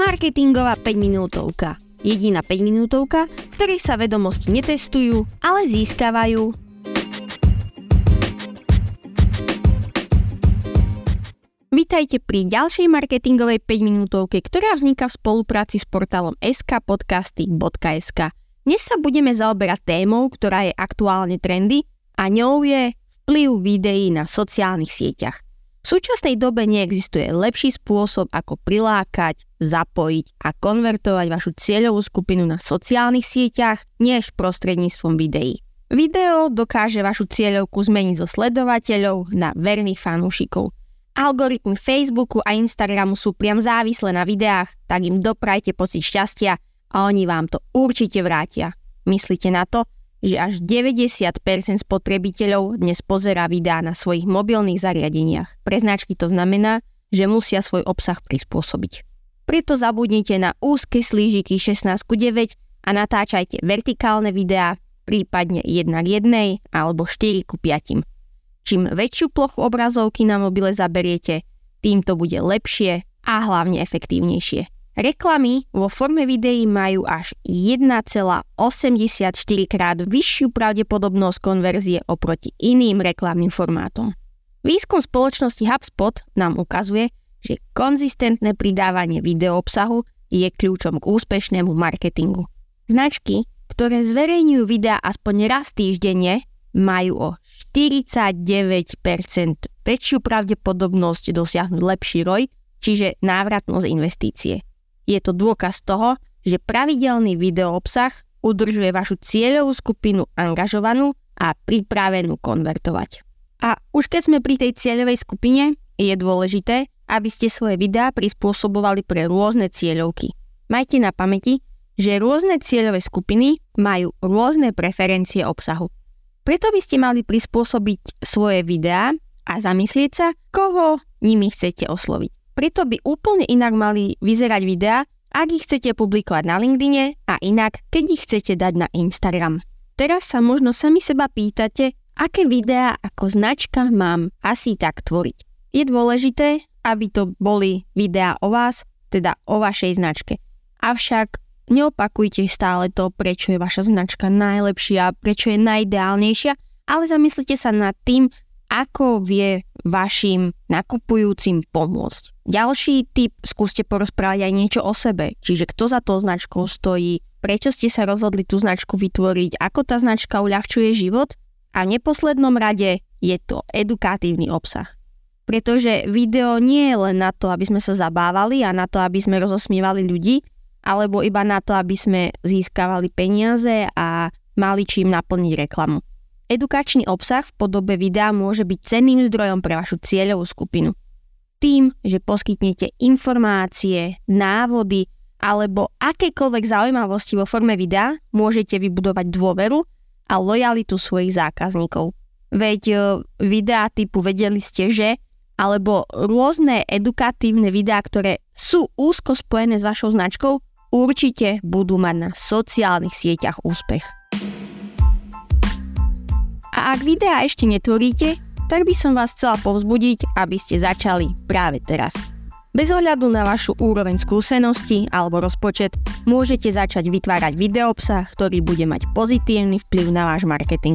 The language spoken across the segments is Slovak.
Marketingová 5 minútovka. Jediná 5 minútovka, v ktorej sa vedomosti netestujú, ale získavajú. Vítajte pri ďalšej marketingovej 5 minútovke, ktorá vzniká v spolupráci s portálom skpodcasty.sk. Dnes sa budeme zaoberať témou, ktorá je aktuálne trendy a ňou je vplyv videí na sociálnych sieťach. V súčasnej dobe neexistuje lepší spôsob, ako prilákať, zapojiť a konvertovať vašu cieľovú skupinu na sociálnych sieťach, než prostredníctvom videí. Video dokáže vašu cieľovku zmeniť zo sledovateľov na verných fanúšikov. Algoritmy Facebooku a Instagramu sú priam závislé na videách, tak im doprajte pocit šťastia a oni vám to určite vrátia. Myslíte na to? že až 90% spotrebiteľov dnes pozerá videá na svojich mobilných zariadeniach. Pre značky to znamená, že musia svoj obsah prispôsobiť. Preto zabudnite na úzke slížiky 16 ku 9 a natáčajte vertikálne videá, prípadne 1 k 1 alebo 4 ku 5. Čím väčšiu plochu obrazovky na mobile zaberiete, tým to bude lepšie a hlavne efektívnejšie. Reklamy vo forme videí majú až 1,84 krát vyššiu pravdepodobnosť konverzie oproti iným reklamným formátom. Výskum spoločnosti HubSpot nám ukazuje, že konzistentné pridávanie videoobsahu je kľúčom k úspešnému marketingu. Značky, ktoré zverejňujú videá aspoň raz týždenne, majú o 49% väčšiu pravdepodobnosť dosiahnuť lepší roj, čiže návratnosť investície. Je to dôkaz toho, že pravidelný videoobsah udržuje vašu cieľovú skupinu angažovanú a pripravenú konvertovať. A už keď sme pri tej cieľovej skupine, je dôležité, aby ste svoje videá prispôsobovali pre rôzne cieľovky. Majte na pamäti, že rôzne cieľové skupiny majú rôzne preferencie obsahu. Preto by ste mali prispôsobiť svoje videá a zamyslieť sa, koho nimi chcete osloviť. Preto by úplne inak mali vyzerať videá, ak ich chcete publikovať na LinkedIne a inak, keď ich chcete dať na Instagram. Teraz sa možno sami seba pýtate, aké videá ako značka mám asi tak tvoriť. Je dôležité, aby to boli videá o vás, teda o vašej značke. Avšak neopakujte stále to, prečo je vaša značka najlepšia, prečo je najideálnejšia, ale zamyslite sa nad tým, ako vie vašim nakupujúcim pomôcť. Ďalší tip, skúste porozprávať aj niečo o sebe, čiže kto za tou značkou stojí, prečo ste sa rozhodli tú značku vytvoriť, ako tá značka uľahčuje život a v neposlednom rade je to edukatívny obsah. Pretože video nie je len na to, aby sme sa zabávali a na to, aby sme rozosmievali ľudí, alebo iba na to, aby sme získavali peniaze a mali čím naplniť reklamu. Edukačný obsah v podobe videa môže byť cenným zdrojom pre vašu cieľovú skupinu. Tým, že poskytnete informácie, návody alebo akékoľvek zaujímavosti vo forme videa, môžete vybudovať dôveru a lojalitu svojich zákazníkov. Veď e, videá typu vedeli ste, že alebo rôzne edukatívne videá, ktoré sú úzko spojené s vašou značkou, určite budú mať na sociálnych sieťach úspech. A ak videá ešte netvoríte, tak by som vás chcela povzbudiť, aby ste začali práve teraz. Bez ohľadu na vašu úroveň skúsenosti alebo rozpočet môžete začať vytvárať videoobsah, ktorý bude mať pozitívny vplyv na váš marketing.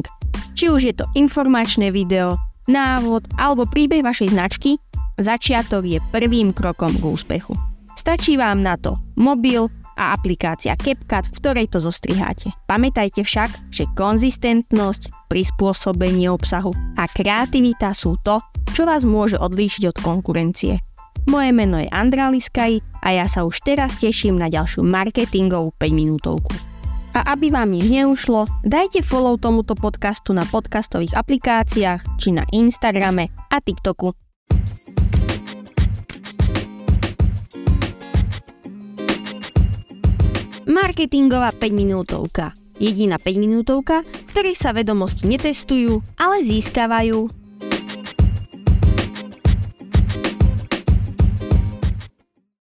Či už je to informačné video, návod alebo príbeh vašej značky, začiatok je prvým krokom k úspechu. Stačí vám na to mobil, a aplikácia CapCut, v ktorej to zostriháte. Pamätajte však, že konzistentnosť, prispôsobenie obsahu a kreativita sú to, čo vás môže odlíšiť od konkurencie. Moje meno je Andra Liskaj a ja sa už teraz teším na ďalšiu marketingovú 5 minútovku. A aby vám nič neušlo, dajte follow tomuto podcastu na podcastových aplikáciách či na Instagrame a TikToku. Marketingová 5 minútovka. Jediná 5 minútovka, v ktorej sa vedomosti netestujú, ale získavajú.